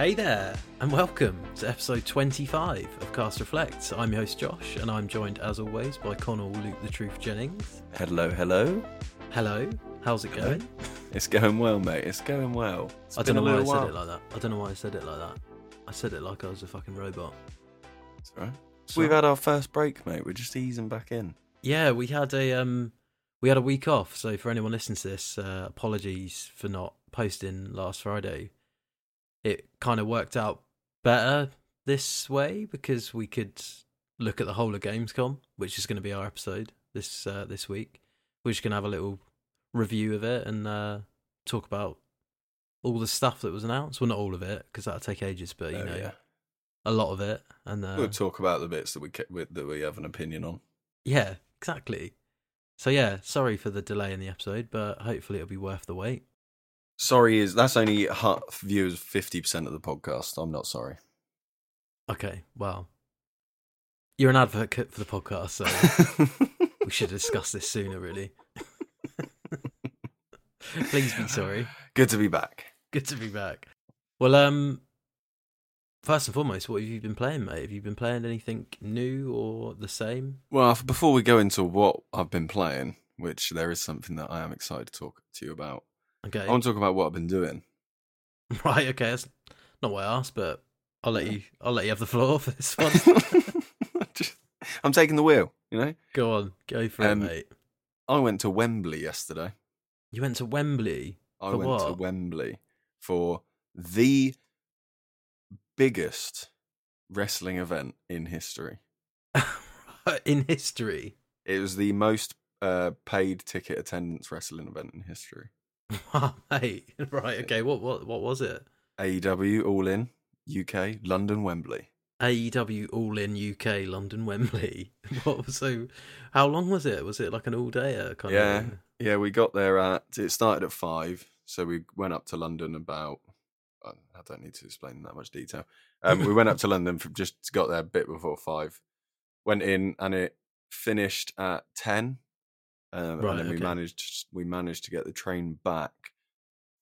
Hey there, and welcome to episode 25 of Cast Reflects. I'm your host Josh, and I'm joined as always by Connell Luke the Truth Jennings. Hello, hello. Hello, how's it going? It's going well, mate. It's going well. It's I don't know why I said it like that. I don't know why I said it like that. I said it like I was a fucking robot. It's all right. So- We've had our first break, mate. We're just easing back in. Yeah, we had a um, we had a week off. So for anyone listening to this, uh, apologies for not posting last Friday. It kind of worked out better this way because we could look at the whole of Gamescom, which is going to be our episode this uh, this week. We're just going to have a little review of it and uh, talk about all the stuff that was announced. Well, not all of it because that'll take ages, but you Oh, know, yeah. a lot of it. And uh, We'll talk about the bits that we with- that we have an opinion on. Yeah, exactly. So yeah, sorry for the delay in the episode, but hopefully it'll be worth the wait. Sorry, is that's only half viewers fifty percent of the podcast. I'm not sorry. Okay, well, you're an advocate for the podcast, so we should discuss this sooner, really. Please be sorry. Good to be back. Good to be back. Well, um, first and foremost, what have you been playing, mate? Have you been playing anything new or the same? Well, before we go into what I've been playing, which there is something that I am excited to talk to you about. Okay, I want to talk about what I've been doing. right. Okay, that's not what I asked, but I'll let you. I'll let you have the floor for this one. Just- I'm taking the wheel. You know, Go on, go for Um, it, mate. I went to Wembley yesterday. You went to Wembley. I went to? Wembley for the biggest wrestling event in history. in history. It was the most uh, paid ticket attendance wrestling event in history. Mate. Right, okay. What what what was it? AEW All In UK London Wembley. AEW All In UK London Wembley. What was so how long was it? Was it like an all day kind Yeah. of Yeah, we got there at it started at five, so we went up to London about. I don't need to explain that much detail. Um, we went up to London for just got there a bit before five. Went in and it finished at ten, um, Right, and then we managed we managed to get the train back.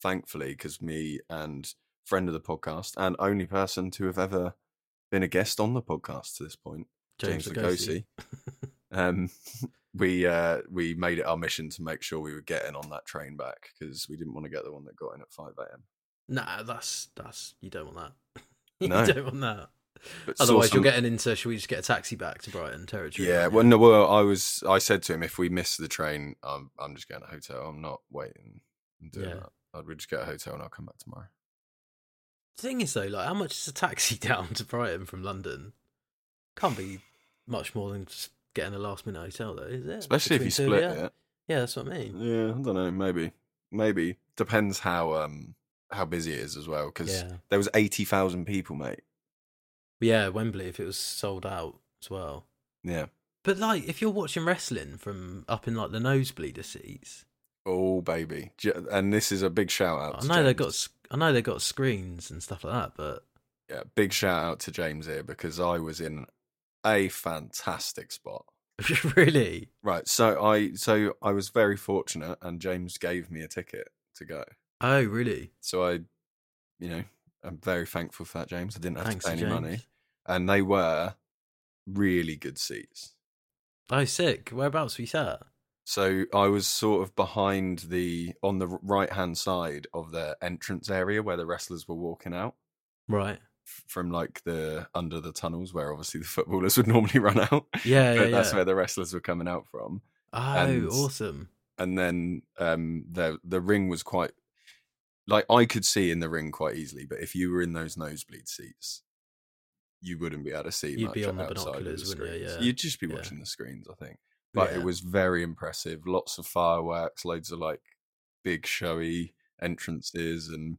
Thankfully, because me and friend of the podcast and only person to have ever been a guest on the podcast to this point, James, James. Lugosi. um, we uh, we made it our mission to make sure we were getting on that train back because we didn't want to get the one that got in at five a.m. Nah, that's that's you don't want that. you No. don't want that. Otherwise some- you're getting into should we just get a taxi back to Brighton territory? yeah. Well, no, well, I was I said to him if we miss the train, I'm I'm just getting a hotel. I'm not waiting and doing Yeah. that. I'd we just get a hotel and I'll come back tomorrow. The thing is though, like how much is a taxi down to Brighton from London? Can't be much more than just getting a last minute hotel though, is it? Especially if you Between two of split you? it. Yeah, that's what I mean. Yeah, I don't know. Maybe maybe depends how um how busy it is as well because Yeah. there was eighty thousand people, mate. Yeah, Wembley if it was sold out as well. Yeah. But like if you're watching wrestling from up in like the nosebleeder seats, Oh baby, and this is a big shout out. I to know they got I know they got screens and stuff like that, but yeah, big shout out to James here because I was in a fantastic spot. really, Right, so I so I was very fortunate, and James gave me a ticket to go. oh really? So I, you know, I'm very thankful for that, James. I didn't have Thanks to pay any James. money, and they were really good seats. Oh, sick. Whereabouts we sat? So I was sort of behind the on the right hand side of the entrance area where the wrestlers were walking out. Right. From like the under the tunnels where obviously the footballers would normally run out. Yeah, yeah, that's yeah. where the wrestlers were coming out from. Oh, and- awesome. And then um the the ring was quite like I could see in the ring quite easily, but if you were in those nosebleed seats, you wouldn't be able to see You'd much be on the outside of binoculars, wouldn't you? Yeah. You'd just be Yeah. watching the screens, I think. But Yeah. it was very impressive. Lots of fireworks, loads of like big showy entrances and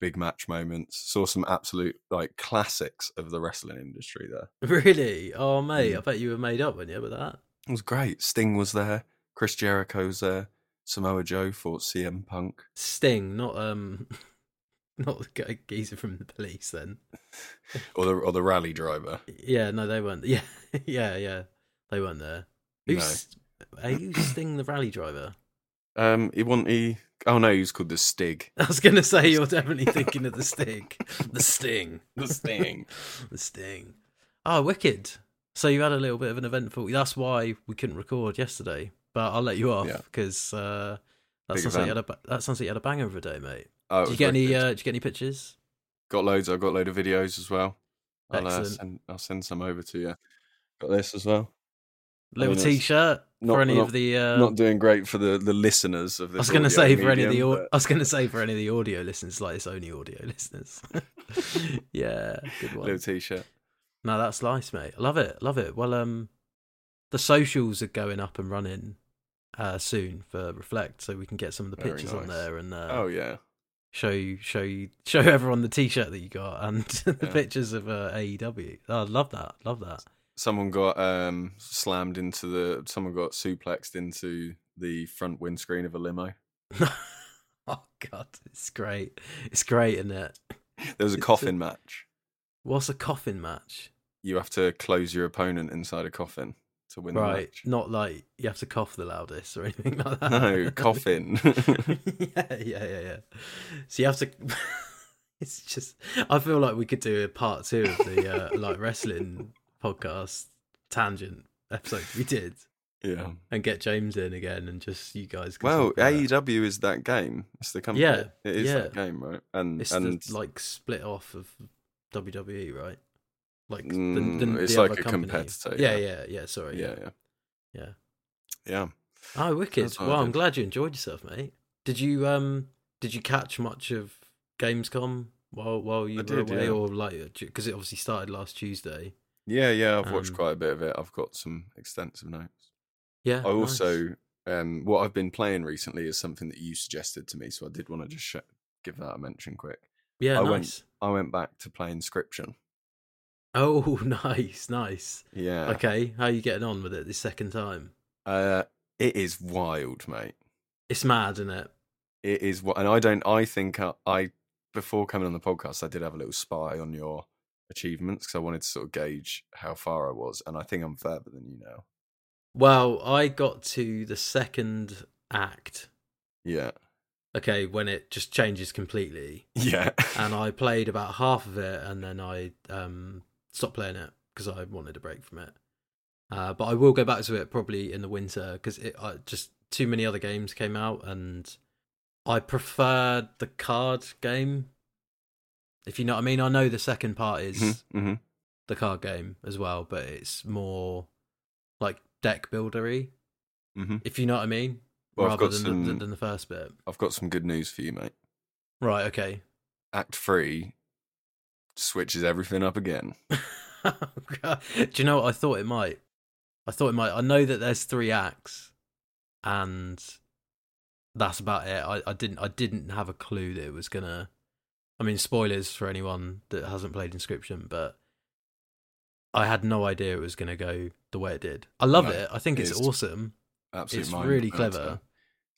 big match moments. Saw some absolute like classics of the wrestling industry there. Really? Oh, mate, Mm. I bet you were made up, weren't you, with that? It was great. Sting was there. Chris Jericho was there. Samoa Joe fought CM Punk. Sting, not um, not the geezer from the police. Then, Or the or the rally driver. yeah, no, they weren't. Yeah, yeah, yeah, they weren't there. No. Who's who's Sting, the rally driver? Um, he won't. he. Oh no, he's called the Stig. I was gonna say you're definitely thinking of the Stig, the Sting, The Sting. the Sting. Oh, wicked! So you had a little bit of an eventful. That's why we couldn't record yesterday. But I'll let you off Yeah. because uh, that Big sounds like you had a that sounds like you had a banger of a day, mate. Oh, Did you get any? Uh, did you get any pictures? Got loads. I've got a load of videos as well. I'll, uh, send, I'll send some over to you. Got this as well. Little mean, T-shirt not- for any not- of the. Uh, Not doing great for the, the listeners of this. I was going to say for any of the. au- but- I was going to say for any of the audio listeners, like it's only audio listeners. yeah, good one. little t-shirt. No, that's nice, mate. I love it. Love it. Well, um, the socials are going up and running uh soon for Reflect, so we can get some of the Very pictures on there and uh, oh yeah, show you, show you, show everyone the T-shirt that you got and the Yeah. pictures of uh, AEW. Oh, I love that. Love that. someone got um slammed into the. Someone got suplexed into the front windscreen of a limo. oh God, it's great. It's great, isn't it? There was a It's a- coffin match. What's a coffin match? You have to close your opponent inside a coffin to win the Right, match. not like you have to cough the loudest or anything like that. No coffin. yeah, yeah, yeah, yeah. So you have to. it's just. I feel like we could do a part two of the uh, like wrestling podcast tangent episode we did, yeah. and get James in again, and just you guys. Well, talk about it. AEW is that game. It's the company. Yeah, it is that game, right? And it's and the like split off of WWE, right? Like the, Mm, the, it's the like other a company. competitor, Yeah, yeah. yeah, yeah. Sorry, yeah, yeah, yeah. yeah. Oh, wicked! That's Well, I'm glad you enjoyed yourself, mate. Did you um did you catch much of Gamescom while while you I were did, away, yeah. or like because it obviously started last Tuesday? Yeah, yeah, I've watched Um, quite a bit of it. I've got some extensive notes. Yeah. I nice. also, um, what I've been playing recently is something that you suggested to me, so I did want to just sh- give that a mention quick. yeah, I nice. went- I went back to play Inscryption. Oh, nice, nice. Yeah, Okay, how are you getting on with it this second time? uh, it is wild, mate. It's mad, isn't it? It is what, and I don't. I think I, I before coming on the podcast, I did have a little spy on your achievements because I wanted to sort of gauge how far I was, and I think I'm further than you now. Well, I got to the second act. Yeah, Okay, when it just changes completely, yeah, and I played about half of it, and then I um stopped playing it because I wanted a break from it. Uh, but I will go back to it probably in the winter because it I, just too many other games came out, and I preferred the card game. If you know what I mean, I know the second part is hmm the card game as well, but it's more like deck buildery. hmm If you know what I mean, Well, rather than, the, than the first bit. I've got some good news for you, mate. Right. Okay. Act three switches everything up again. Do you know what I thought it might? I thought it might. I know that there's three acts, and that's about it. I, I didn't I didn't have a clue that it was gonna. I mean, spoilers for anyone that hasn't played Inscryption, but I had no idea it was gonna go the way it did. I love No, it. I think it it's awesome. Absolute It's really clever.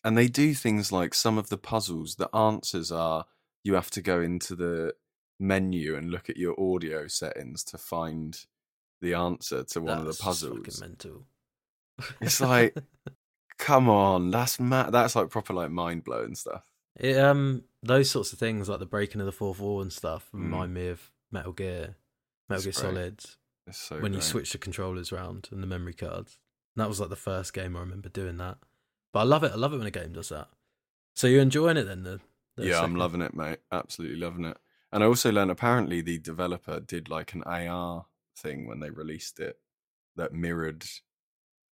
And they do things like some of the puzzles. The answers are you have to go into the menu and look at your audio settings to find the answer to one of the puzzles. mental. It's like- Come on, that's ma- that's like proper like mind blowing stuff. It, um, those sorts of things like the breaking of the fourth wall and stuff Mm. remind me of Metal Gear, Metal It's Gear great. Solid. It's so when you switch the controllers around and the memory cards. And that was like the first game I remember doing that. But I love it. I love it when a game does that. So you're enjoying it then? The, the yeah, I'm loving it, mate. Absolutely loving it. And I also learned apparently the developer did like an AR thing when they released it that mirrored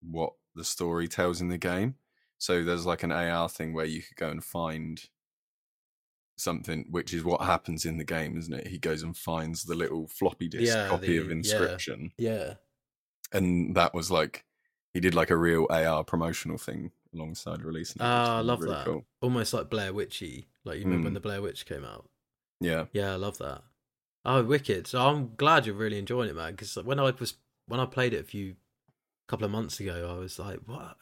what the story tells in the game. So there's like an AR thing where you could go and find something, which is what happens in the game, isn't it? He goes and finds the little floppy disk Yeah, copy of the- yeah. Inscryption, Yeah. and that was like he did like a real AR promotional thing alongside releasing it. Ah, I love really that. Cool. Almost like Blair Witchy. Like you remember when Mm. the Blair Witch came out? Yeah, Yeah, I love that. Oh, wicked! So I'm glad you're really enjoying it, man. Because when I was when I played it a few couple of months ago, I was like, "What?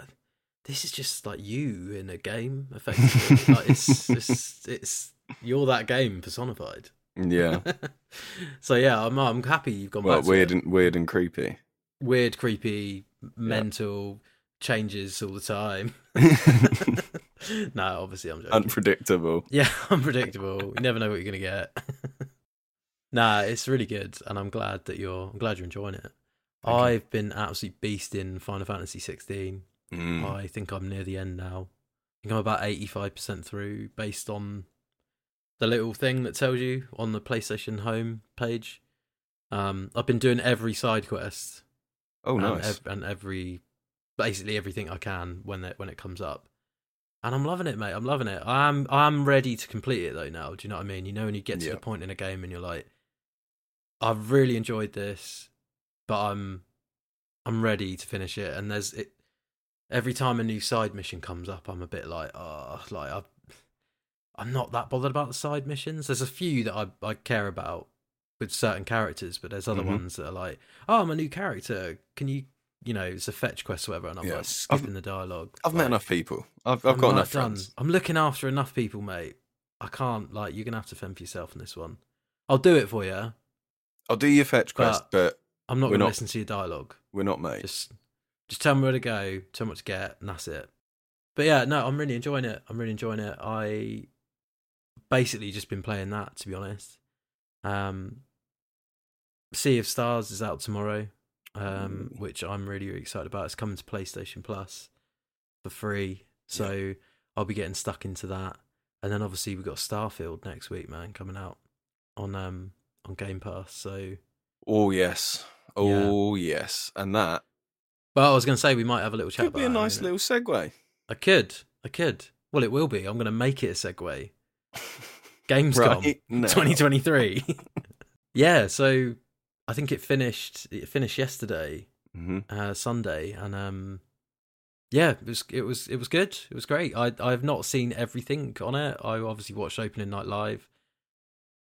This is just like you in a game, effectively. like it's it's it's you're that game personified." yeah. so yeah, I'm I'm happy you've gone Well, back. weird and weird and creepy. weird, creepy, mental changes all the time. no, obviously I'm joking. Unpredictable. yeah, unpredictable. You never know what you're gonna get. nah, it's really good, and I'm glad that you're. I'm glad you're enjoying it. You. I've been absolutely beasting Final Fantasy 16. Mm. I think I'm near the end now. I think I'm about 85% through based on the little thing that tells you on the PlayStation home page. Um, I've been doing every side quest Oh, and, nice. ev- and every basically everything I can when it when it comes up. And I'm loving it, mate. I'm loving it. I'm I'm ready to complete it though now. Do you know what I mean? You know when you get to Yeah. the point in a game and you're like I've really enjoyed this, but I'm I'm ready to finish it and there's it every time a new side mission comes up I'm a bit like oh like I I'm not that bothered about the side missions. There's a few that I I care about with certain characters, but there's other Mhm. ones that are like, oh, I'm a new character. Can you, you know, it's a fetch quest or whatever, and I'm Yeah. like skipping the dialogue. I've met enough people. I've, I've got enough done. friends. I'm looking after enough people, mate. I can't like you're gonna have to fend for yourself in this one. I'll do it for you. I'll do your fetch quest, but, I'm not gonna listen to your dialogue. we're not mates. Just, just tell me where to go, tell me what to get, and that's it. But yeah, no, I'm really enjoying it. I'm really enjoying it. I basically just been playing that to be honest. Um, Sea of Stars is out tomorrow, um, which I'm really, really excited about. It's coming to PlayStation Plus for free, so I'll be getting stuck into that. And then obviously we've got Starfield next week, man, coming out on um on Game Pass. So, Oh, yes. Oh, yes. And that but I was going to say we might have a little chat could be a nice little segue. I could. I could. Well, it will be. I'm going to make it a segue. Gamescom Right now. 2023. yeah, so I think it finished it finished yesterday, Mhm. uh Sunday and um yeah, it was it was it was good. It was great. I I've not seen everything on it. I obviously watched opening night live.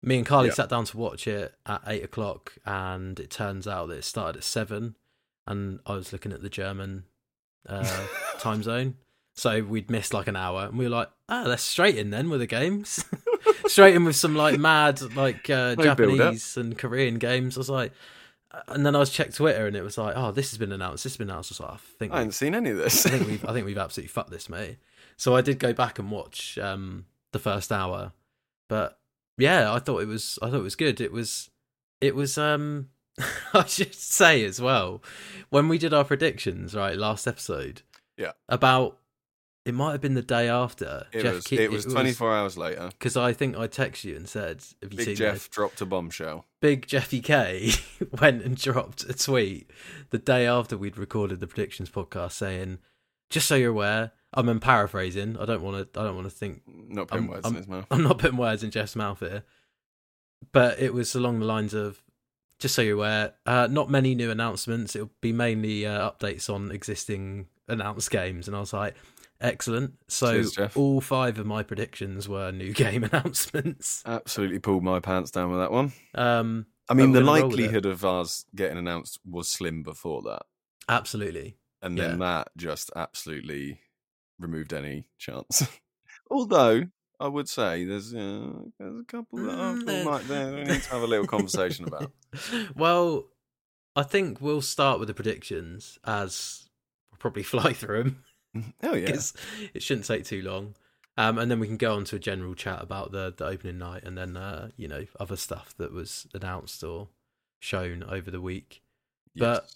Me and Carly Yeah. sat down to watch it at eight o'clock, and it turns out that it started at seven, and I was looking at the German uh, time zone, so we'd missed like an hour, and we were like, "Ah, let's straight in then with the games, straight in with some like mad like uh, No. Japanese and Korean games." I was like, and then I was checked Twitter, and it was like, "Oh, this has been announced. This has been announced." I was like, "I think I haven't seen any of this. I think we've I think we've absolutely fucked this, mate. So I did go back and watch um the first hour, but yeah, I thought it was I thought it was good. It was it was um I should say as well when we did our predictions right last episode. Yeah. About it might have been the day after. it, Geoff was, Ke- it was 24 hours later. because I think I texted you and said, "Have you Big seen Geoff this?" dropped a bombshell. Big Jeffy K went and dropped a tweet the day after we'd recorded the predictions podcast saying, "Just so you're aware, I'm in paraphrasing. I don't want to. I don't want to think. Not putting I'm- words I'm- in his mouth. I'm not putting words in Geoff's mouth here, but it was along the lines of." Just so you're aware, uh, not many new announcements. It'll be mainly uh, updates on existing announced games, and I was like, "Excellent!" So Cheers, all five of my predictions were new game announcements. Absolutely pulled my pants down with that one. Um, I mean, the we're gonna roll with it. likelihood of ours getting announced was slim before that. absolutely, And then Yeah. that just absolutely removed any chance. Although, I would say there's, uh, there's a couple that I Mm, feel there- like there we need to have a little conversation about. well, I think we'll start with the predictions as we'll probably fly through them Oh, yeah. it shouldn't take too long. Um, and then we can go on to a general chat about the, the opening night and then, uh, you know, other stuff that was announced or shown over the week. but-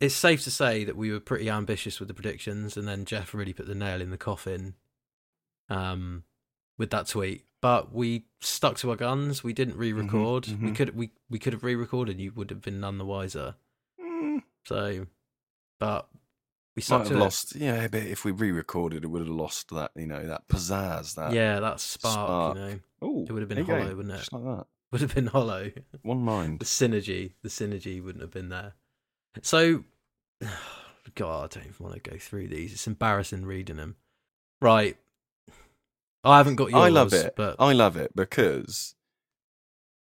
It's safe to say that we were pretty ambitious with the predictions, and then Geoff really put the nail in the coffin um, with that tweet. But we stuck to our guns. We didn't re-record. We mhm. could we we could have re-recorded. You would have been none the wiser. Mm, So, but we might have lost. Yeah, but if we re-recorded, it would have lost that. You know, that pizzazz. That Yeah, that spark, spark. You know, Oh, it would have been you go. hollow, wouldn't it? Just like that. would have been hollow. One mind. the synergy, the synergy wouldn't have been there. So, God, I don't even want to go through these. It's embarrassing reading them. Right, I haven't got yours. I love it. but I love it because,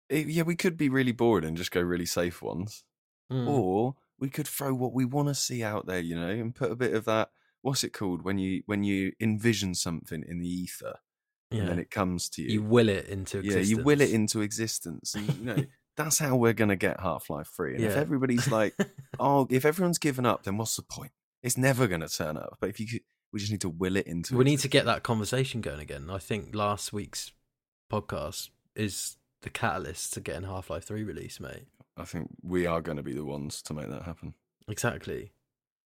it, yeah, we could be really bored and just go really safe ones, Mm. or we could throw what we want to see out there, you know, and put a bit of that. What's it called when you when you envision something in the ether and then it comes to you? you will it into yeah, existence. you will it into existence, and you know that's how we're gonna get Half Life Three. And if everybody's like, oh, if everyone's given up, then what's the point? It's never gonna turn up. But if you could, We just need to will it into. we need to get that conversation going again. I think last week's podcast is the catalyst to getting Half Life Three release, mate. I think we are going to be the ones to make that happen. Exactly.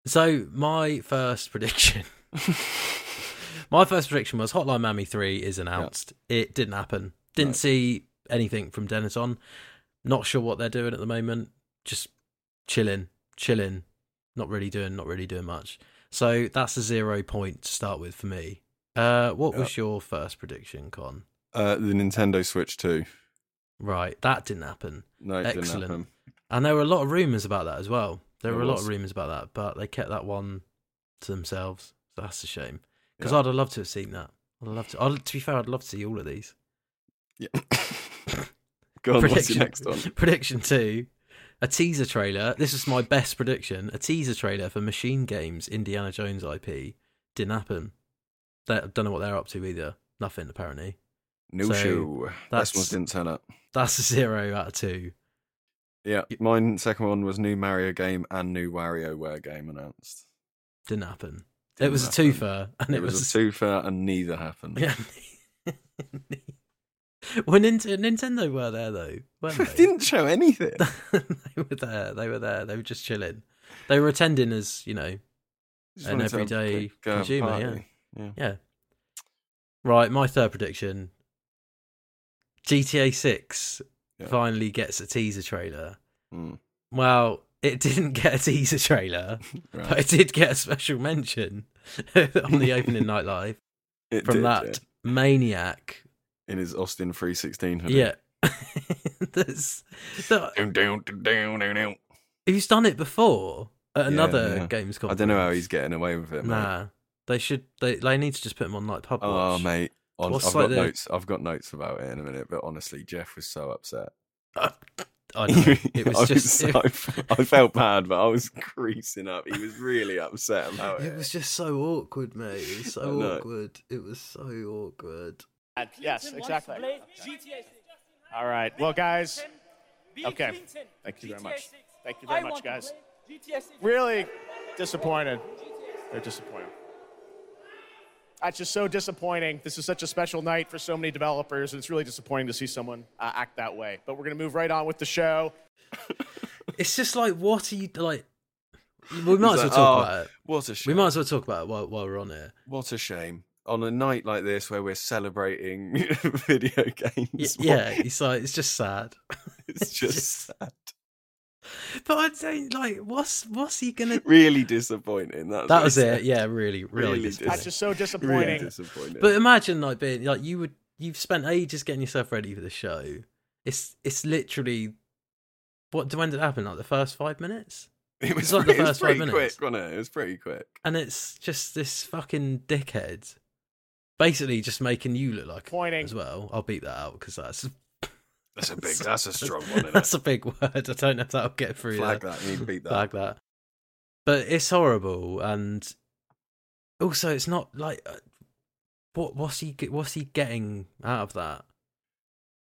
So my first prediction, my first prediction was Hotline Miami Three is announced. It didn't happen. Didn't No. see anything from Dennaton. Not sure what they're doing at the moment. Just chilling, chilling. Not really doing, not really doing much. So that's a zero point to start with for me. Uh, what was your first prediction, Con? Uh, the Nintendo Switch 2. Right, that didn't happen. No, it Excellent. didn't happen. And there were a lot of rumours about that as well. There There were a lot of rumours about that, but they kept that one to themselves. So that's a shame. Because Yeah. I'd have loved to have seen that. I'd have loved to. I'd, to be fair, I'd love to see all of these. Yeah. Go on, what's Prediction- next one? Prediction two: a teaser trailer. This is my best prediction. A teaser trailer for Machine Games Indiana Jones IP didn't happen. They don't know what they're up to either. Nothing apparently. No So, show. that's- This one didn't turn up. That's a zero out of two. Yeah, mine second one was new Mario game and new WarioWare game announced. Didn't happen. it Didn't was a happen. twofer, and It, was, a twofer and neither happened. Yeah. well, Nint- Nintendo were there though, weren't They they? didn't show anything. they were there. They were there. They were just chilling. They were attending as you know. Just An wanted to have a everyday consumer, party. yeah. Yeah. Right. My third prediction: GTA Six Yeah. finally gets a teaser trailer. Mm, Well, it didn't get a teaser trailer, right. but it did get a special mention on the opening night live It from did, that yeah. maniac in his Austin 316 hoodie. Yeah. There's, the, Down, down, down, down, down. he's done it before at another yeah. games I don't know how he's getting away with it, mate. Nah, they should. They they need to just put him on like pub Oh, watch. mate. Hon- What's I've like got the- notes. I've got notes about it in a minute, but honestly, Geoff was so upset. I know. It was I just. so- I felt bad, but I was creasing up. He was really upset about it. It was just so awkward, mate. It was so awkward. It was so awkward. Yes, exactly. All right. Well, guys, okay. Thank you very much. Thank you very much, guys. Really disappointed. They're disappointed. That's just so disappointing. This is such a special night for so many developers, and it's really disappointing to see someone uh, act that way. But we're going to move right on with the show. It's just like, what are you like? We might as well like, talk "Oh, about it. What a shame. We might as well talk about it while, while we're on here. What a shame. On a night like this where we're celebrating video games. Y- yeah, it's like it's just sad. It's just sad. But I don't like. What's what's he gonna? Really disappointing. That's That was it. Yeah, really, really. Really disappointing. That's just so Really disappointing. disappointing. But imagine like being like you would. You've spent ages getting yourself ready for the show. It's it's literally. What when did it happen? Like the first five minutes, it was, it's like the pre- it was first five pretty minutes. quick, wasn't it? It was pretty quick. and it's just this fucking dickhead, basically just making you look like Disappointing. as well. I'll beat that out because that's That's a big. That's a strong one. Isn't that's it? a big word. I don't know if that'll get through. Flag there. that. You to beat that. Flag that. But it's horrible, and also it's not like uh, what what's he what's he getting out of that?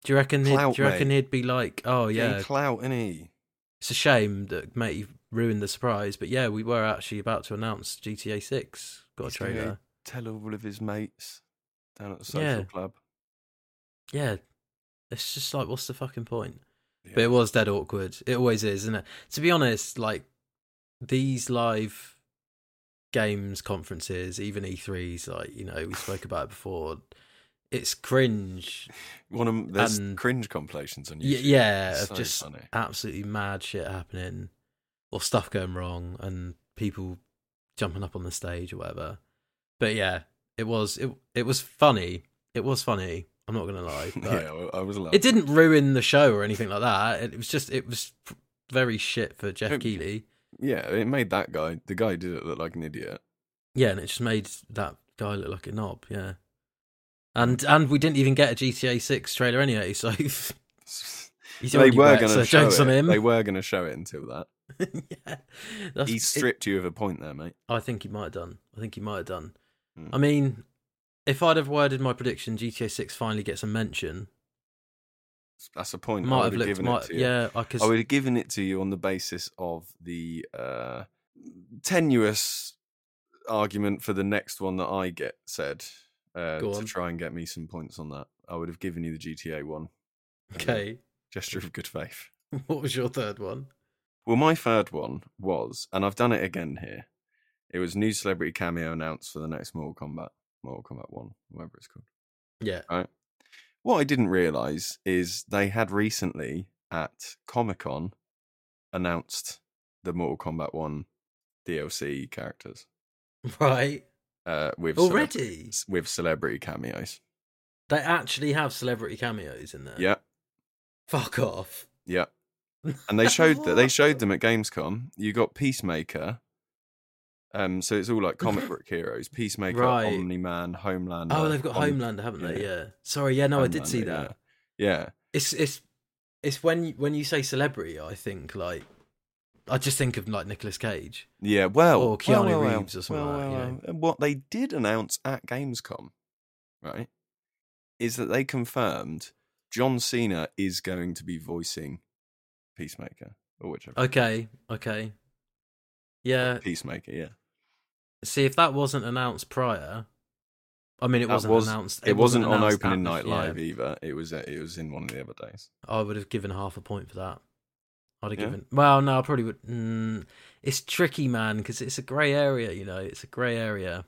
Do you reckon? He'd, do you reckon mate. he'd be like, oh Getting yeah, clout, innit? it's a shame that mate you ruined the surprise, but yeah, we were actually about to announce GTA Six got He's a trailer. Tell all of his mates down at the social Yeah. club. Yeah, it's just like what's the fucking point? Yeah. But it was dead awkward. It always is, isn't it? To be honest, like these live games conferences, even E3s, like you know we spoke about it before. It's cringe. One of there's and- cringe compilations on Y- YouTube. yeah, It's of so just funny. absolutely mad shit happening, or stuff going wrong, and people jumping up on the stage or whatever. But yeah, it was it it was funny. It was funny. I'm not gonna lie. Yeah, I- was. it didn't ruin the show or anything like that. It was just it was very shit for Geoff It- Keighley. Yeah, it made that guy. The guy did it look like an idiot. Yeah, and it just made that guy look like a knob. Yeah, and and we didn't even get a GTA Six trailer anyway. So they were going so to show it. on him. They were going to show it until that. yeah, He it- stripped you of a point there, mate. I think he might have done. I think he might have done. Hmm. I mean, if I'd have worded my prediction, GTA Six finally gets a mention. That's a point. I Might would have looked. given Might, it to you. yeah, because I would have given it to you on the basis of the uh, tenuous argument for the next one that I get said uh, to try and get me some points on that. I would have given you the GTA one. Okay. Gesture of good faith. What was your third one? Well, my third one was, and I've done it again here. It was new celebrity cameo announced for the next Mortal Kombat, Mortal Kombat One, whatever it's called. Yeah. Right. What I didn't realize is they had recently at Comic Con announced the Mortal Kombat One DLC characters Right. uh, with Already? with celebrity cameos. They actually have celebrity cameos in there. Yeah, Fuck off. yeah. And they showed that they showed them at Gamescom. You got Peacemaker. Um, so it's all like comic book heroes: Peacemaker, Right. Omni Man, Homelander. Oh, they've got Hom- Homelander, haven't they? yeah. Yeah. Sorry. Yeah. No, I did see that. Yeah. yeah. It's it's it's when you, when you say celebrity, I think like I just think of like Nicolas Cage. Yeah, well, Or Keanu well, well, Reeves or something well, like that, you know. well. What they did announce at Gamescom, right, is that they confirmed John Cena is going to be voicing Peacemaker or whichever Okay. Okay. Yeah. Peacemaker. Yeah, See if that wasn't announced prior. I mean, it That wasn't was- announced. it, wasn't, on announced opening night yeah. live either. It was uh, it was in one of the other days. I would have given half a point for that. I'd have Yeah? given. Well, no, I probably would. Mm, it's tricky, man, because it's a grey area. You know, it's a grey area.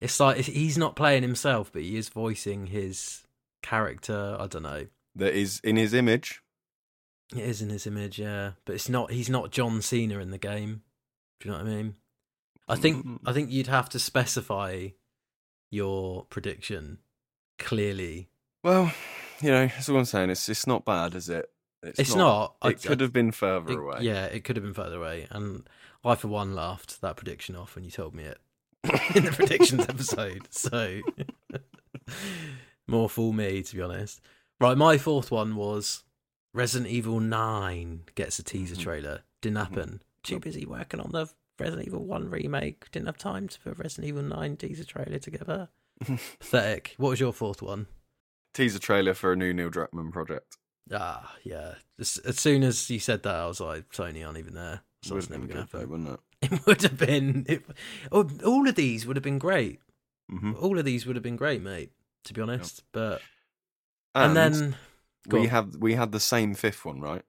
It's like it's- he's not playing himself, but he is voicing his character. I don't know. That is in his image. It is in his image, yeah, but it's not. He's not John Cena in the game. Do you know what I mean? I think. Mm. I think you'd have to specify your prediction clearly. Well, you know, that's all I'm saying. It's it's not bad, is it? It's, not. I- It could have been further It- away. Yeah, it could have been further away. And I, for one, laughed that prediction off when you told me it in the predictions episode. So, more fool me, to be honest. Right, my fourth one was Resident Evil 9 gets a teaser Mhm. trailer. Didn't happen. Too busy working on the Resident Evil 1 remake. Didn't have time to put Resident Evil 9 teaser trailer together. Pathetic. What was your fourth one? Teaser trailer for a new Neil Druckmann project. Ah, yeah. As, as soon as you said that, I was like, Sony aren't even there. So it's never going to though, happen. wouldn't it? It would have been. It, oh, all of these would have been great. hmm All of these would have been great, mate. To be honest, but and, And, then we on. have we had the same fifth one, right?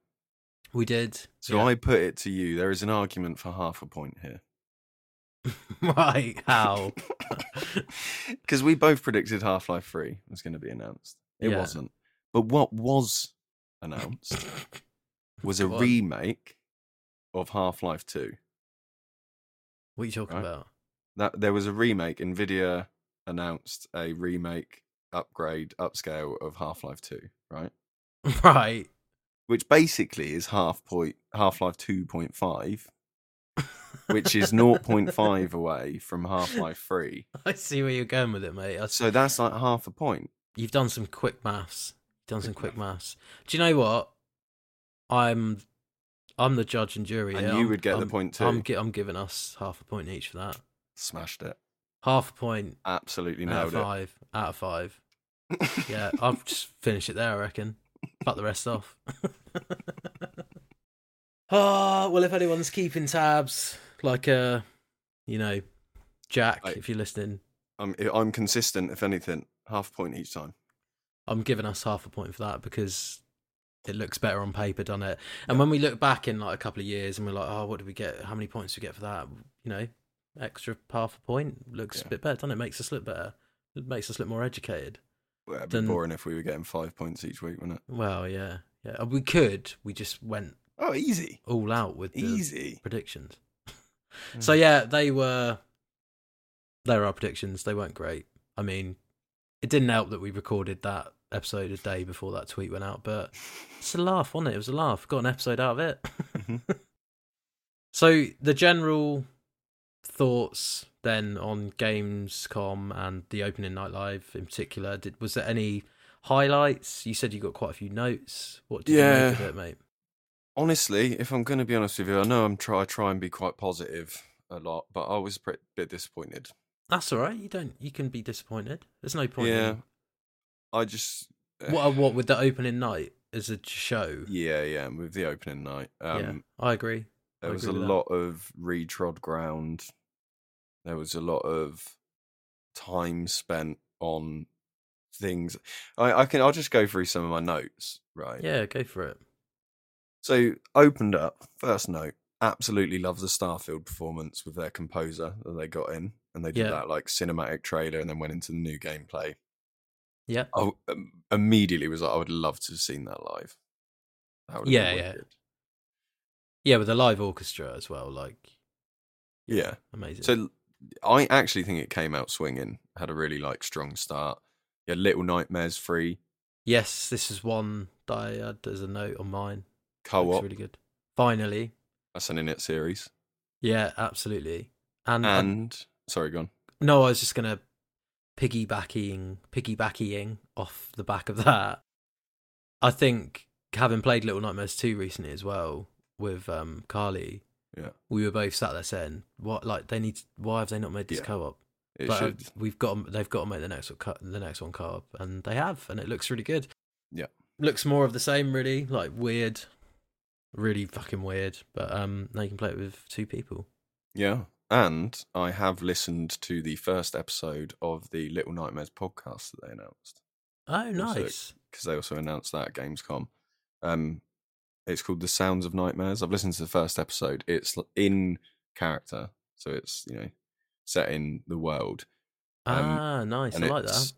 We did. So yeah. I put it to you. There is an argument for half a point here. right how Because we both predicted Half Life 3 was going to be announced. It Yeah. wasn't. But what was announced was a remake of Half Life 2. What are you talking Right. about? That there was a remake. Nvidia announced a remake, upgrade, upscale of Half Life 2, right? Right. Which basically is half point Half Life 2.5, which is 0.5 away from Half Life 3. I see where you're going with it, mate. I, So that's like half a point. you've done some quick maths. You've done some quick maths. Do you know what? I'm I'm the judge and jury. And here. you would get the I'm- point too. I'm, I'm giving us half a point each for that. Smashed it. Half a point Absolutely out of nailed five. Out of five. Yeah, I'll just finish it there. I reckon. Cut the rest off. oh well, if anyone's keeping tabs, like uh, you know, Jack, I- if you're listening, I'm I'm consistent. If anything, half a point each time. I'm giving us half a point for that because it looks better on paper, doesn't it? And when we look back in like a couple of years and we're like, oh, what did we get? How many points did we get for that? You know, extra half a point looks Yeah. a bit better, doesn't it? Makes us look better. It makes us look more educated. Well, it'd be Then- boring if we were getting five points each week, wouldn't it? Well, yeah, yeah. Uh, We could. We just went Oh, easy, all out with the easy. predictions. Mm. So yeah, they were. They were our predictions. They weren't great. I mean, it didn't help that we recorded that episode a day before that tweet went out, but it's a laugh, wasn't it? It was a laugh. Got an episode out of it. Mhm. so the general thoughts then on Gamescom and the opening night live in particular. Did was there any highlights? You said you got quite a few notes. What did you Yeah. make of it, mate? Honestly, if I'm going to be honest with you, I know I'm try I try and be quite positive a lot, but I was a bit disappointed. That's all right. You don't. You can be disappointed. There's no point. Yeah, In, I just what? What with the opening night as a show? yeah, yeah, with the opening night. Um, yeah, I agree. There I was a agree that. lot of retrod ground. There was a lot of time spent on things. I, I can. I'll just go through some of my notes. Right. Yeah, go for it. So opened up. First note. Absolutely love the Starfield performance with their composer that they got in, and they did Yeah. that like cinematic trailer, and then went into the new gameplay. Yeah. I um, immediately was like, I would love to have seen that live. That would Yeah, yeah. Yeah, with a live orchestra as well. Like, yeah. amazing. So I actually think it came out swinging. Had a really like strong start. Yeah, Little Nightmares free yes, this is one that I had as a note on mine. co-op. Really good. Finally. That's an in it series. Yeah, absolutely. And, And sorry, gone. no, I was just gonna piggybacking piggybacking off the back of that. I think having played Little Nightmares 2 recently as well with um Carly, Yeah, we were both sat there saying, "What? Like they need? Why have they not made this Yeah. co-op? it Like, uh, should. we've got 'em- they've got to make the next one co- the next one co-op, and they have, and it looks really good. Yeah. looks more of the same, really, like weird, really fucking weird. But um, now you can play it with two people. Yeah, and I have listened to the first episode of the Little Nightmares podcast that they announced Oh, nice. because they also announced that at Gamescom. Um, it's called The Sounds of Nightmares. I've listened to the first episode. It's in character, so it's you know set in the world. Um, ah, nice. and I like that.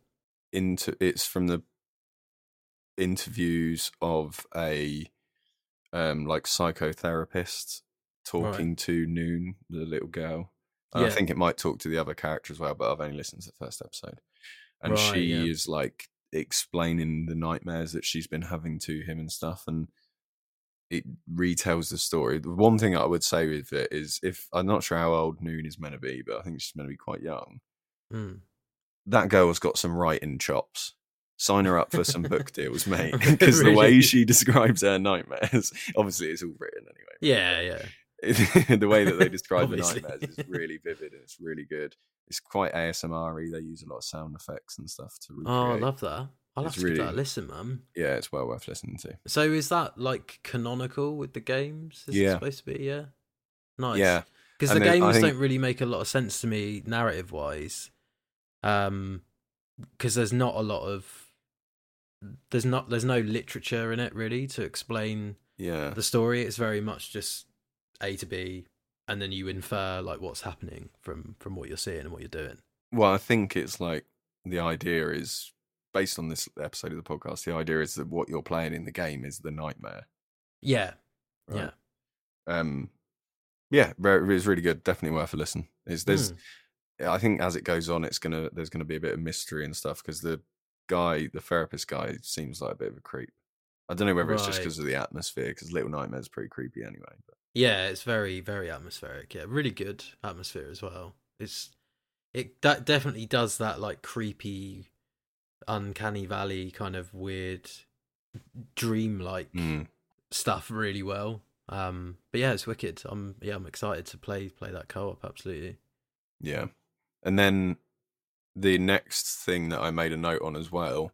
Into it's from the interviews of a um like psychotherapist talking to Noon, the little girl. And I think it might talk to the other character as well, but I've only listened to the first episode. And Right, she yeah. is like explaining the nightmares that she's been having to him and stuff and it retells the story. The one thing I would say with it is if I'm not sure how old Noon is meant to be, but I think she's meant to be quite young Mm. that girl's got some writing chops. Sign her up for some book deals, mate. Because the way she describes her nightmares, obviously it's all written anyway. Yeah, yeah. the way that they describe the nightmares is really vivid and it's really good. It's quite ASMR-y. They use a lot of sound effects and stuff to recreate. Oh, I love that. I'll It's have to give that a listen, man. Yeah, it's well worth listening to. So is that like canonical with the games? Is it Yeah. supposed to be? Yeah. Nice. Yeah, because the then games think- don't really make a lot of sense to me narrative wise um because there's not a lot of there's not there's no literature in it really to explain yeah, the story it's very much just a to b and then you infer like what's happening from from what you're seeing and what you're doing Well, I think it's like the idea is based on this episode of the podcast. The idea is that what you're playing in the game is the nightmare. yeah Right? Um, yeah, it's really good. Definitely worth a listen. It's, there's, Hmm. I think as it goes on, it's gonna there's gonna be a bit of mystery and stuff because the guy, the therapist guy, seems like a bit of a creep. I don't know whether it's just because of the atmosphere, because Little Nightmare's pretty creepy anyway. But yeah it's very very atmospheric yeah really good atmosphere as well it's it that definitely does that like creepy uncanny valley kind of weird dream-like Mm, stuff really well um but yeah it's wicked i'm yeah i'm excited to play play that co-op absolutely yeah, and then the next thing that I made a note on as well.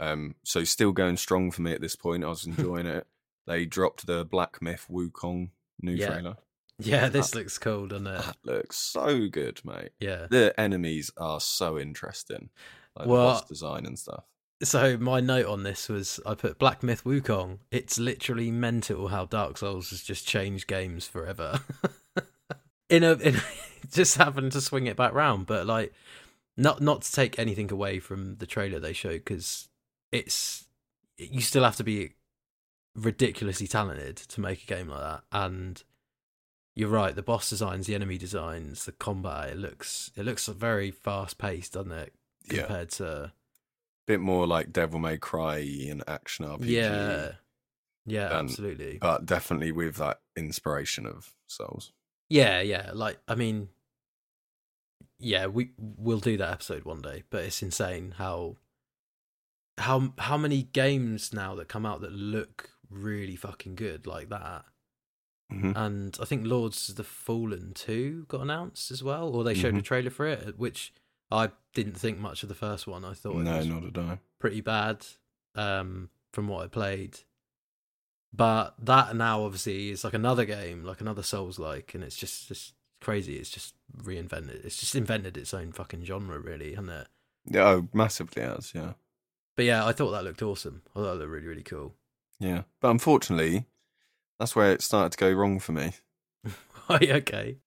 Um, so still going strong for me at this point. I was enjoying it. They dropped the Black Myth Wukong new Yeah. trailer. yeah this looks cool doesn't it That looks so good, mate. yeah the enemies are so interesting, like Well- boss design and stuff. so my note on this was i put black myth wukong. It's literally mental how dark souls has just changed games forever. In a in just happened to swing it back round but like not not to take anything away from the trailer they showed because it's you still have to be ridiculously talented to make a game like that. And you're right the boss designs the enemy designs the combat it looks it looks very fast paced doesn't it Yeah, compared to a bit more like Devil May Cry and action RPG. Yeah. Yeah, than- absolutely. but definitely with that inspiration of Souls. yeah, yeah. Like I mean yeah, we we'll do that episode one day, but it's insane how how how many games now that come out that look really fucking good like that. Mhm. And I think Lords of the Fallen 2 got announced as well, or they showed a Mhm. trailer for it, which I didn't think much of the first one. I thought it No, was not at all. pretty bad um, from what I played. But that now obviously is like another game, like another Souls like, and it's just just crazy. It's just reinvented. It's just invented its own fucking genre, really, hasn't it? Yeah, oh, massively has. Yeah, But yeah, I thought that looked awesome. I thought it looked really, really cool. yeah. But unfortunately, that's where it started to go wrong for me. Right, okay.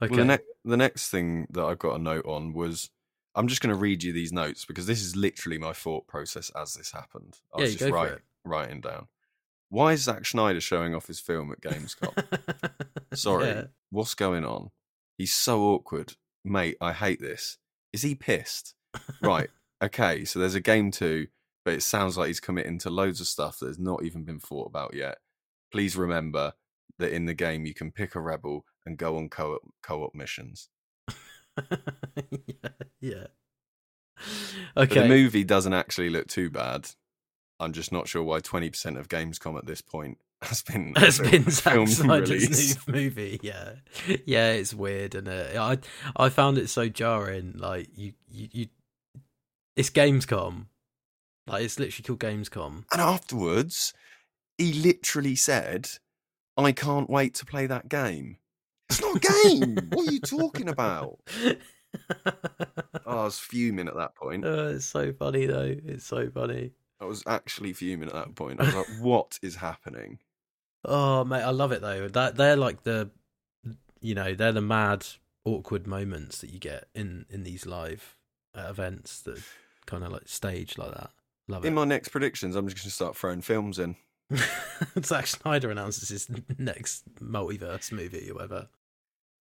Okay. Well, the, ne- the next thing that I've got a note on was I'm just going to read you these notes because this is literally my thought process as this happened. I Yeah, was just write, it. writing down. Why is Zack Snyder showing off his film at Gamescom? Sorry, Yeah. what's going on? He's so awkward. Mate, I hate this. Is he pissed? Right, okay, so there's a game too, but it sounds like he's committing to loads of stuff that has not even been thought about yet. Please remember that in the game you can pick a rebel and go on co-op, co-op missions. yeah. yeah. But Okay. the movie doesn't actually look too bad. I'm just not sure why 20% of Gamescom at this point has been has been Zack film release. new movie. Yeah, yeah, it's weird, and uh, I I found it so jarring. Like you, you, you, it's Gamescom. Like it's literally called Gamescom. And afterwards, he literally said, "I can't wait to play that game." It's not a game. what are you talking about? Oh, I was fuming at that point. Oh, it's so funny though. It's so funny. I was actually fuming at that point. I was like, "What is happening?" Oh mate, I love it though. That they're like the, you know, they're the mad, awkward moments that you get in in these live uh, events that kind of like stage like that. Love In it. In my next predictions, I'm just going to start throwing films in. Zack Snyder announces his next multiverse movie or whatever.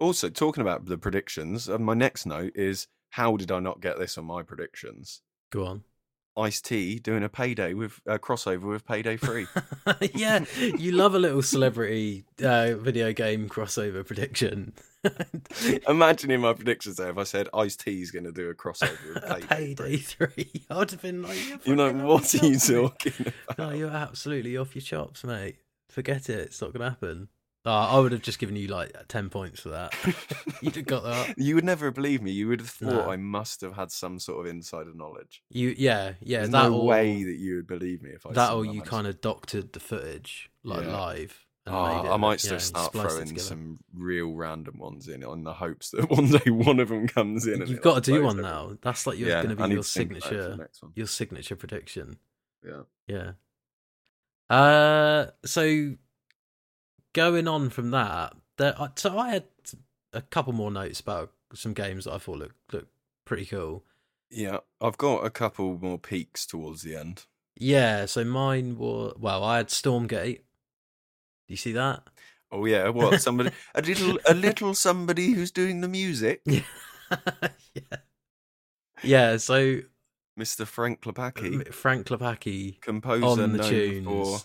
Also, talking about the predictions, uh, my next note is how did I not get this on my predictions? Go on. Ice T doing a payday with a crossover with Payday Three. yeah, you love a little celebrity uh, video game crossover prediction. Imagine in my predictions there if I said Ice T is going to do a crossover with Payday, Payday Free. three. I would have been like, you're like, what are you off your chops, mate." talking about? No, you're absolutely off your chops, mate. Forget it. It's not going to happen. Oh, I would have just given you like 10 points for that. You'd have got that. You would never believe me. You would have thought No. I must have had some sort of insider knowledge. You, yeah, yeah. There's that no or, way that you would believe me if I that or you kind of doctored the footage like Yeah. live. and Oh, made it I might still yeah, start spliced it throwing together. some real random ones in on the hopes that one day one of them comes in. And You've it, got to do one now. That's like your, Yeah, going to I be need your to think about it for the signature, next one. your signature prediction. Yeah. Yeah. Uh, so going on from that, there. So I had a couple more notes about some games that I thought looked looked pretty cool. Yeah, I've got a couple more peaks towards the end. Yeah. So mine were well. I had Stormgate. Do you see that? Oh yeah, what somebody a little a little somebody who's doing the music, Yeah. yeah. So Mr. Frank Klepacki, Frank Klepacki composer on the known tunes. for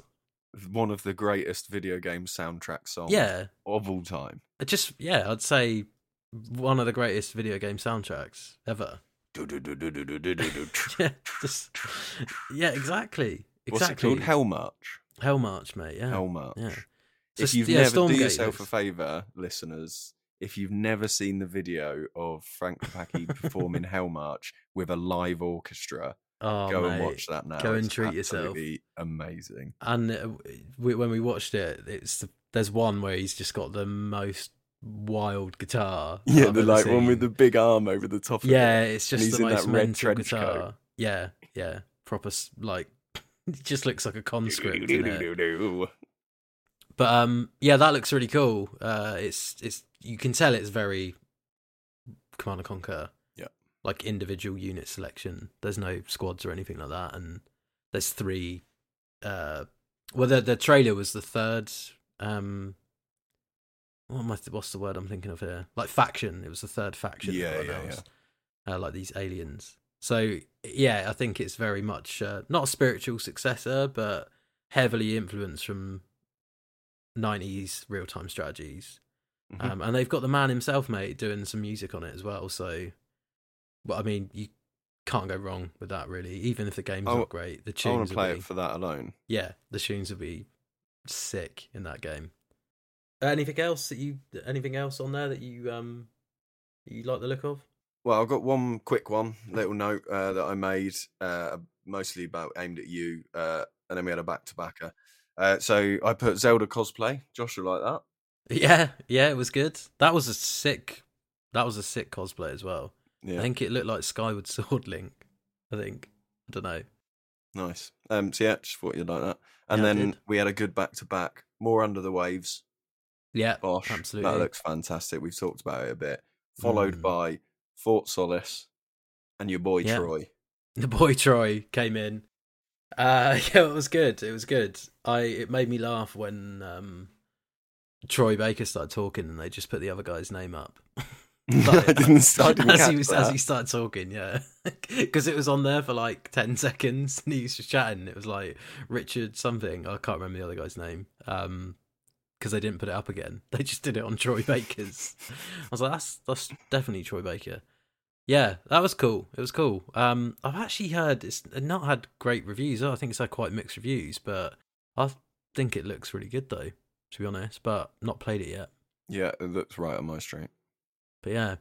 one of the greatest video game soundtrack songs Yeah. of all time. Just yeah, I'd say one of the greatest video game soundtracks ever. yeah, just yeah, exactly, Exactly. What's it called? Hell March. Hell March, mate. Yeah, Hell March. yeah. If you've yeah, never do Stormgate yourself a favour, listeners, if you've never seen the video of Frank Klepacki performing Hell March with a live orchestra, Oh, go mate. and watch that now. Go and It's treat yourself. Amazing. And uh, we, when we watched it, it's the, there's one where he's just got the most wild guitar. Yeah, I've the like one with the big arm over the top. yeah, it. it's and just he's the in that most red mental trench coat. guitar. Yeah, yeah, proper like it just looks like a conscript. But um, yeah, that looks really cool. Uh, it's it's you can tell it's very Command and Conquer. Yeah. like individual unit selection. There's no squads or anything like that, and there's three. Uh, well, the the trailer was the third. Um, what am I, what's the word I'm thinking of here? Like faction. It was the third faction. Yeah, yeah, announced. Uh, like these aliens. So yeah, I think it's very much uh, not a spiritual successor, but heavily influenced from 90s real time strategies. Mhm. Um, and they've got the man himself, mate, doing some music on it as well. So, well, I mean, you can't go wrong with that, really. Even if the game's I w- not great, the tunes. I want to play be, it for that alone. yeah, the tunes will be sick in that game. Anything else that you? Anything else on there that you um you like the look of? Well, I've got one quick one, little note uh, that I made, uh, mostly about aimed at you, uh, and then we had a back to backer. Uh, so I put Zelda cosplay. Joshua like that. Yeah, yeah, it was good. That was a sick. That was a sick cosplay as well. Yeah, I think it looked like Skyward Sword Link. I think. I don't know. nice. Um, so yeah, just thought you'd like that. And Yeah, then we had a good back to back. More under the waves. Yeah, Bosch. absolutely. That looks fantastic. We've talked about it a bit. Followed Mm. by Fort Solis and your boy Yeah. Troy. the boy Troy came in. Uh, yeah, it was good. It was good. I it made me laugh when um, Troy Baker started talking and they just put the other guy's name up. I didn't. I didn't as he was, as he started talking, yeah, because it was on there for like ten seconds and he was just chatting. It was like Richard something. I can't remember the other guy's name. Um, because they didn't put it up again. They just did it on Troy Baker's. I was like, that's that's definitely Troy Baker. Yeah, that was cool. It was cool. Um, I've actually heard it's not had great reviews. I think it's had quite mixed reviews, but I think it looks really good though, to be honest. But not played it yet. Yeah, it looks right on my street. But yeah.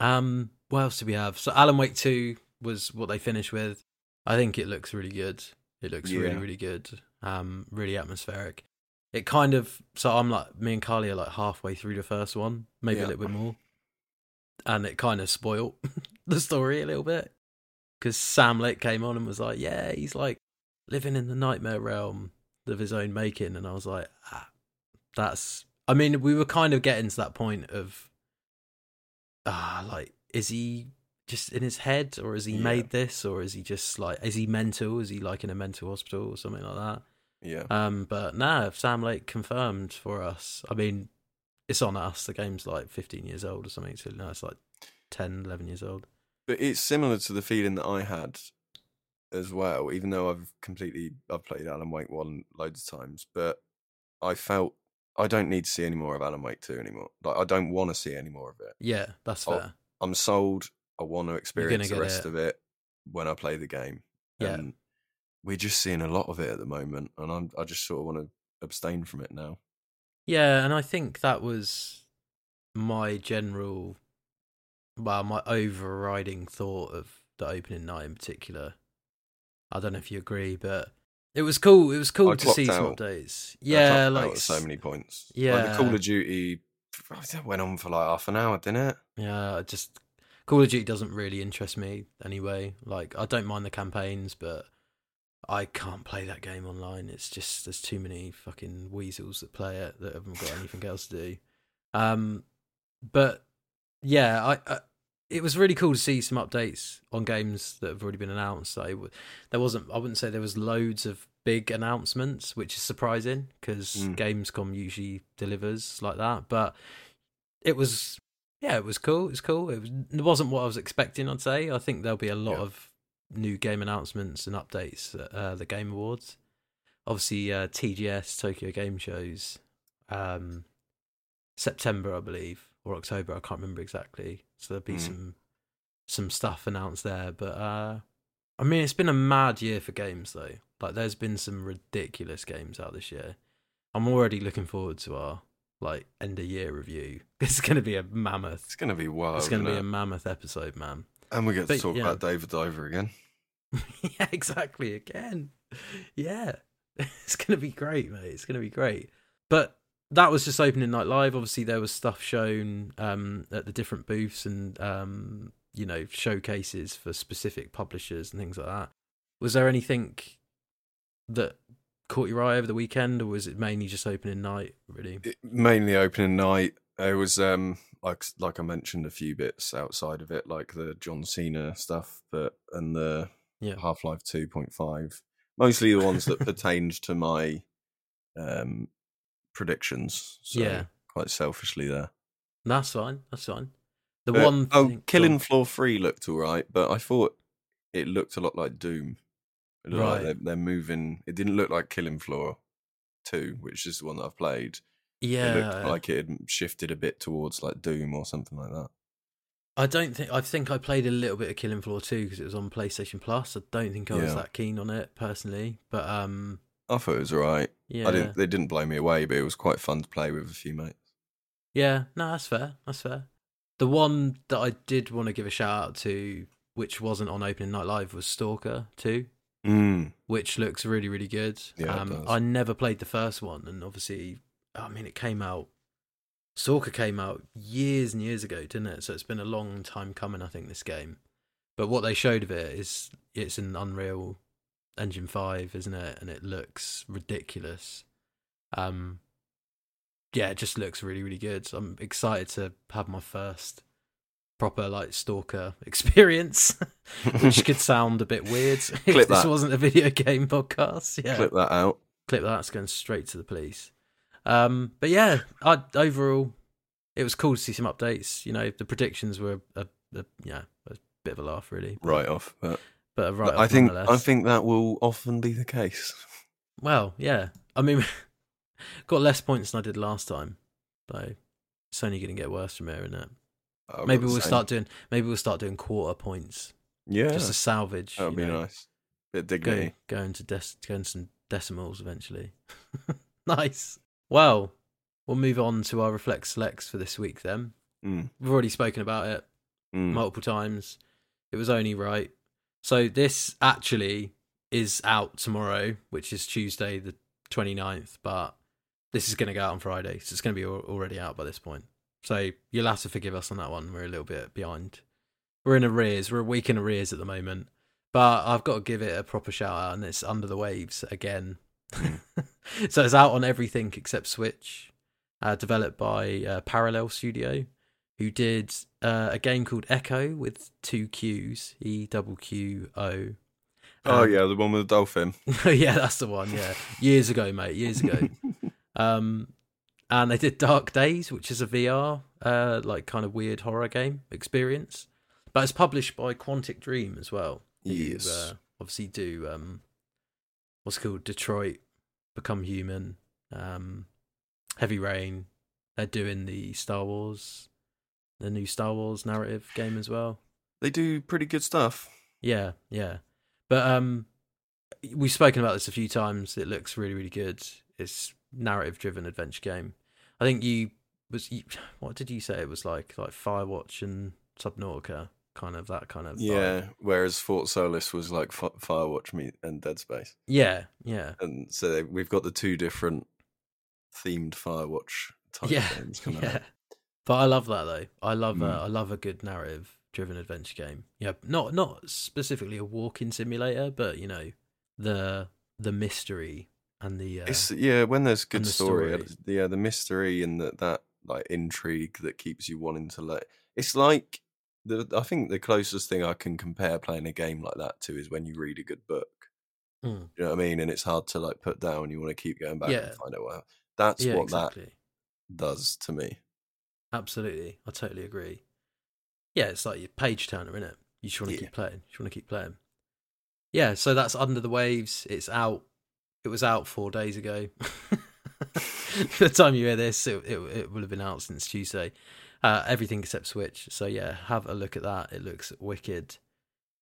Um, what else do we have? So Alan Wake Two was what they finished with. I think it looks really good. It looks really, Yeah. really good. Um, really atmospheric. It kind of so I'm like me and Carly are like halfway through the first one, maybe Yeah. a little bit more, and it kind of spoilt the story a little bit because Sam Lake came on and was like, "Yeah, he's like living in the nightmare realm of his own making," and I was like, ah, "That's." I mean, we were kind of getting to that point of ah, like, is he just in his head, or has he Yeah. made this, or is he just like, is he mental? Is he like in a mental hospital or something like that? Yeah. Um, but nah, Sam Lake confirmed for us. I mean, it's on us. The game's like 15 years old or something, so no, it's like 10, 11 years old. But it's similar to the feeling that I had as well, even though I've completely I've played Alan Wake one loads of times, but I felt I don't need to see any more of Alan Wake two anymore. Like I don't want to see any more of it. Yeah, that's fair. I'm sold. I want to experience the rest it. of it when I play the game. Yeah. And we're just seeing a lot of it at the moment, and I'm I just sort of want to abstain from it now. Yeah, and I think that was my general, well, my overriding thought of the opening night in particular. I don't know if you agree, but it was cool. It was cool I to see some out. updates. I Yeah, like so many points. like the Yeah. Call of Duty that went on for like half an hour, didn't it? Yeah, I just Call of Duty doesn't really interest me anyway. Like I don't mind the campaigns, but I can't play that game online. It's just there's too many fucking weasels that play it that haven't got anything else to do. Um, but yeah, I, I it was really cool to see some updates on games that have already been announced. There wasn't I wouldn't say there was loads of big announcements, which is surprising because Mm. Gamescom usually delivers like that. But it was yeah, it was cool. It was cool. It, was, it wasn't what I was expecting. I'd say. I think there'll be a lot Yeah. of new game announcements and updates at uh, the Game Awards. Obviously, uh, TGS Tokyo Game Shows, um, September, I believe, or October. I can't remember exactly. So there'll be Mm. some some stuff announced there. But uh, I mean, it's been a mad year for games, though. Like, there's been some ridiculous games out this year. I'm already looking forward to our like end of year review. It's going to be a mammoth. It's gonna be wild. It's going to be a mammoth episode, man. and we get to talk yeah. about Dave the Diver again. yeah, exactly. Again, yeah, it's gonna be great, mate. It's gonna be great. But that was just opening night live. Obviously, there was stuff shown um, at the different booths and um, you know showcases for specific publishers and things like that. Was there anything that caught your eye over the weekend, or was it mainly just opening night? Really? It, mainly opening night. There was um like like I mentioned a few bits outside of it, like the John Cena stuff, but and the Yeah. Half Life Two Point Five. Mostly the ones that pertained to my um predictions. So Yeah. quite selfishly there. That's fine. That's fine. The But- one. oh, thing- Killing Floor Three looked all right, but I thought it looked a lot like Doom. Looked like Right. they're, they're moving. It didn't look like Killing Floor Two, which is the one that I've played. Yeah. It looked like it had shifted a bit towards like Doom or something like that. I don't think I think I played a little bit of Killing Floor 2 because it was on PlayStation Plus. I don't think I was Yeah. that keen on it personally, but um, I thought it was all right. yeah, I didn't. They didn't blow me away, but it was quite fun to play with a few mates. yeah, no, that's fair. That's fair. The one that I did want to give a shout out to, which wasn't on Opening Night Live, was Stalker 2, Mm. which looks really really good. Yeah, um. I never played the first one, and obviously, I mean, it came out Stalker came out years and years ago, didn't it? So it's been a long time coming, I think, this game. But what they showed of it is it's an Unreal Engine 5, isn't it? And it looks ridiculous. Um yeah, it just looks really, really good. So I'm excited to have my first proper like stalker experience, which could sound a bit weird if Clip this that. wasn't a video game podcast. Yeah, Clip that out. clip that. It's going straight to the police. Um, but yeah, I, overall, it was cool to see some updates. You know, the predictions were a, a yeah a bit of a laugh, really. Right off. But but a right. I think I think that will often be the case. Well, yeah. I mean, got less points than I did last time, so it's only going to get worse from here, isn't it? Maybe we'll start doing. Maybe we'll start doing quarter points Yeah, just to salvage. that would be know, nice. Bit dignity. go into dec- go into some decimals eventually. nice. Well, we'll move on to our reflex selects for this week. Then Mm, we've already spoken about it mm. multiple times. It was only right. So this actually is out tomorrow, which is Tuesday the 29th, but this is going to go out on Friday, so it's going to be already out by this point. So you'll have to forgive us on that one. We're a little bit behind. We're in arrears. We're a week in arrears at the moment. But I've got to give it a proper shout out, and it's Under the Waves again. so it's out on everything except Switch, uh, developed by uh, Parallel Studio, who did uh, a game called Eqqo with two Qs, E double Q O. Oh Um, yeah, the one with the dolphin. yeah, that's the one. Yeah, years ago, mate. Years ago. um, and they did Dark Days, which is a VR, uh, like kind of weird horror game experience. But it's published by Quantic Dream as well. Yes. uh, obviously do um, what's it called Detroit, Become Human, um, Heavy Rain. They're doing the Star Wars, the new Star Wars narrative game as well. They do pretty good stuff. Yeah, yeah. But um we've spoken about this a few times. It looks really, really good. It's narrative driven adventure game. I think you was you, what did you say it was like? Like Firewatch and Subnautica, kind of that kind of vibe. Yeah. Whereas Fort Solis was like F- Firewatch me and Dead Space, Yeah, yeah. and so they, we've got the two different themed Firewatch type yeah. games coming yeah. out. But I love that though. I love Mm. uh, I love a good narrative driven adventure game. Yeah, not not specifically a walking simulator, but you know, the the mystery and the uh, It's yeah, when there's good the story, story. yeah, the mystery and that that like intrigue that keeps you wanting to let. It's like the I think the closest thing I can compare playing a game like that to is when you read a good book. Mm. You know what I mean? And it's hard to like put down. You want to keep going back Yeah. and find out what. That's yeah, what exactly. that does to me. Absolutely, I totally agree. Yeah, it's like your page turner, isn't it? You just want to Yeah. keep playing. You just want to keep playing. Yeah, so that's Under the Waves. It's out. It was out four days ago. the time you hear this, it, it it will have been out since Tuesday. Uh, everything except Switch. So yeah, have a look at that. It looks wicked.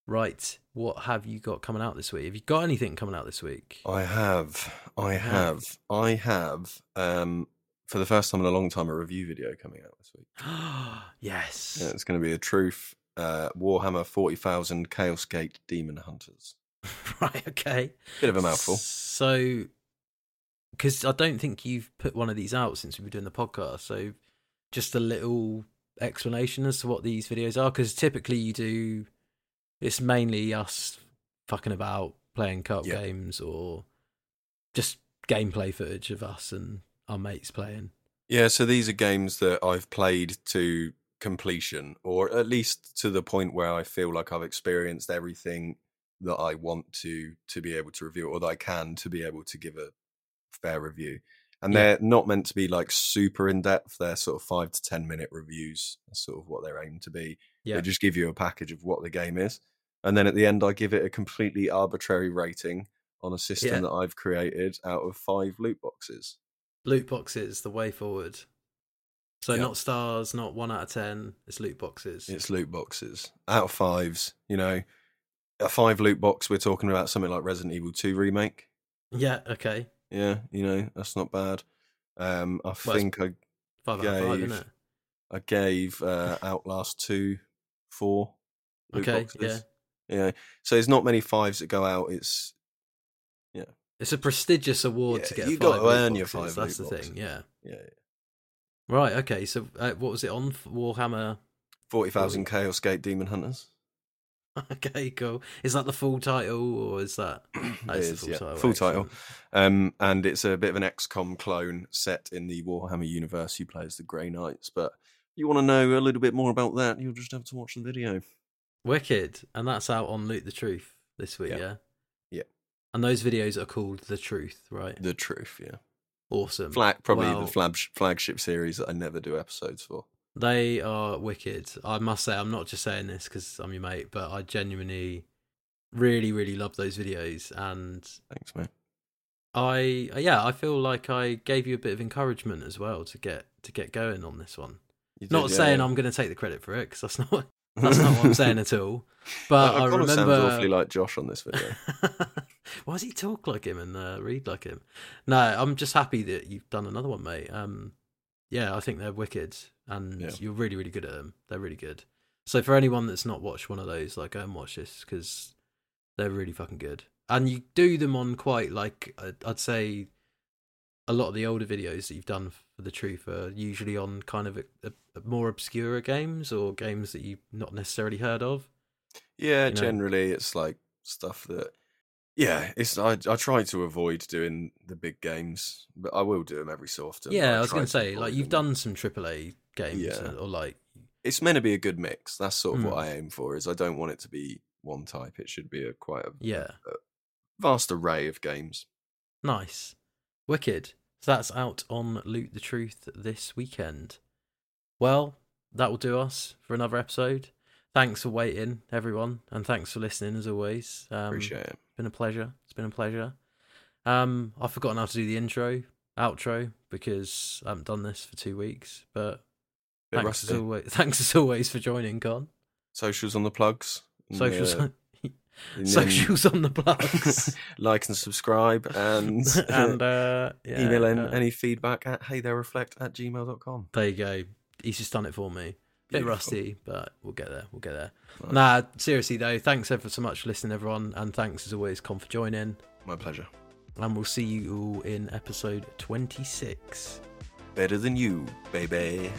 Right, what have you got coming out this week? Have you got anything coming out this week? I have, I have, I have. Um, for the first time in a long time, a review video coming out this week. yes. Yeah, it's going to be a truth. Uh, Warhammer forty thousand Chaos Gate Demon Hunters. right. Okay. Bit of a mouthful. So, because I don't think you've put one of these out since we've been doing the podcast. So, just a little explanation as to what these videos are. Because typically you do, it's mainly us fucking about playing Yeah. games or just gameplay footage of us and our mates playing. Yeah, so these are games that I've played to completion, or at least to the point where I feel like I've experienced everything that I want to to be able to review, or that I can to be able to give a fair review. And Yeah. they're not meant to be like super in depth. They're sort of five to ten minute reviews. That's sort of what they're aimed to be. Yeah. They just give you a package of what the game is, and then at the end, I give it a completely arbitrary rating on a system Yeah. that I've created out of five loot boxes. Loot boxes, the way forward. So Yeah. not stars, not one out of ten. It's loot boxes. It's loot boxes out of fives. You know, a five loot box. We're talking about something like Resident Evil Two remake. Yeah. Okay. Yeah, you know that's not bad. Um, I it's think I Five out of five, Gave- isn't it? I gave uh, Outlast Two four. Loot Okay. boxes. Yeah. Yeah. So there's not many fives that go out. It's It's a prestigious award Yeah, to get. you gotta loot earn your boxes, five That's the thing. boxes. Yeah. yeah. Right. Okay. So uh, what was it on Warhammer? Forty thousand Chaos Gate Demon Hunters. Okay, cool. Is that the full title, or is that? It is, full yeah. title. Full title. Um, and it's a bit of an XCOM clone set in the Warhammer universe. You play as the Grey Knights, but you want to know a little bit more about that, you'll just have to watch the video. Wicked, and that's out on Loot the Truth this week, yeah. Yeah. And those videos are called The Truth, right? The Truth, yeah. Awesome. Flag, probably well, the flag, flagship series that I never do episodes for. They are wicked. I must say, I'm not just saying this because I'm your mate, but I genuinely, really, really love those videos. And thanks, mate. I yeah, I feel like I gave you a bit of encouragement as well to get to get going on this one. Did, not yeah, saying yeah. I'm going to take the credit for it because that's not that's not what I'm saying at all. But I, I remember sounds awfully like Josh on this video. Why does he talk like him and uh, read like him? No, I'm just happy that you've done another one, mate. Um, yeah, I think they're wicked, and yeah. you're really, really good at them. They're really good. So for anyone that's not watched one of those, like go and watch this because they're really fucking good. And you do them on quite like I'd say a lot of the older videos that you've done for the truth are usually on kind of a, a, more obscure games or games that you've not necessarily heard of. Yeah, you know? generally it's like stuff that yeah, it's I I try to avoid doing the big games, but I will do them every so often. Yeah, I, I was going to say like you've them. done some AAA games yeah. or like it's meant to be a good mix. That's sort of mm. what I aim for. Is I don't want it to be one type. It should be a quite a yeah a vast array of games. Nice, wicked. So that's out on Loot the Truth this weekend. Well, that will do us for another episode. Thanks for waiting, everyone, and thanks for listening as always. Um, Appreciate it been a pleasure. It's been a pleasure. Um, I've forgotten how to do the intro, outro because I haven't done this for two weeks. But thanks as, always, thanks as always for joining, Con. Socials on the plugs. Socials. Uh, socials on the plugs. like and subscribe and and uh, yeah, email in uh, any feedback at heythereflect at gmail.com. There you go. He's just done it for me. Bit rusty, but we'll get there. We'll get there. Nah, seriously though, thanks ever so much for listening, everyone, and thanks as always, Con, for joining. My pleasure. And we'll see you all in episode 26. Better than you, baby.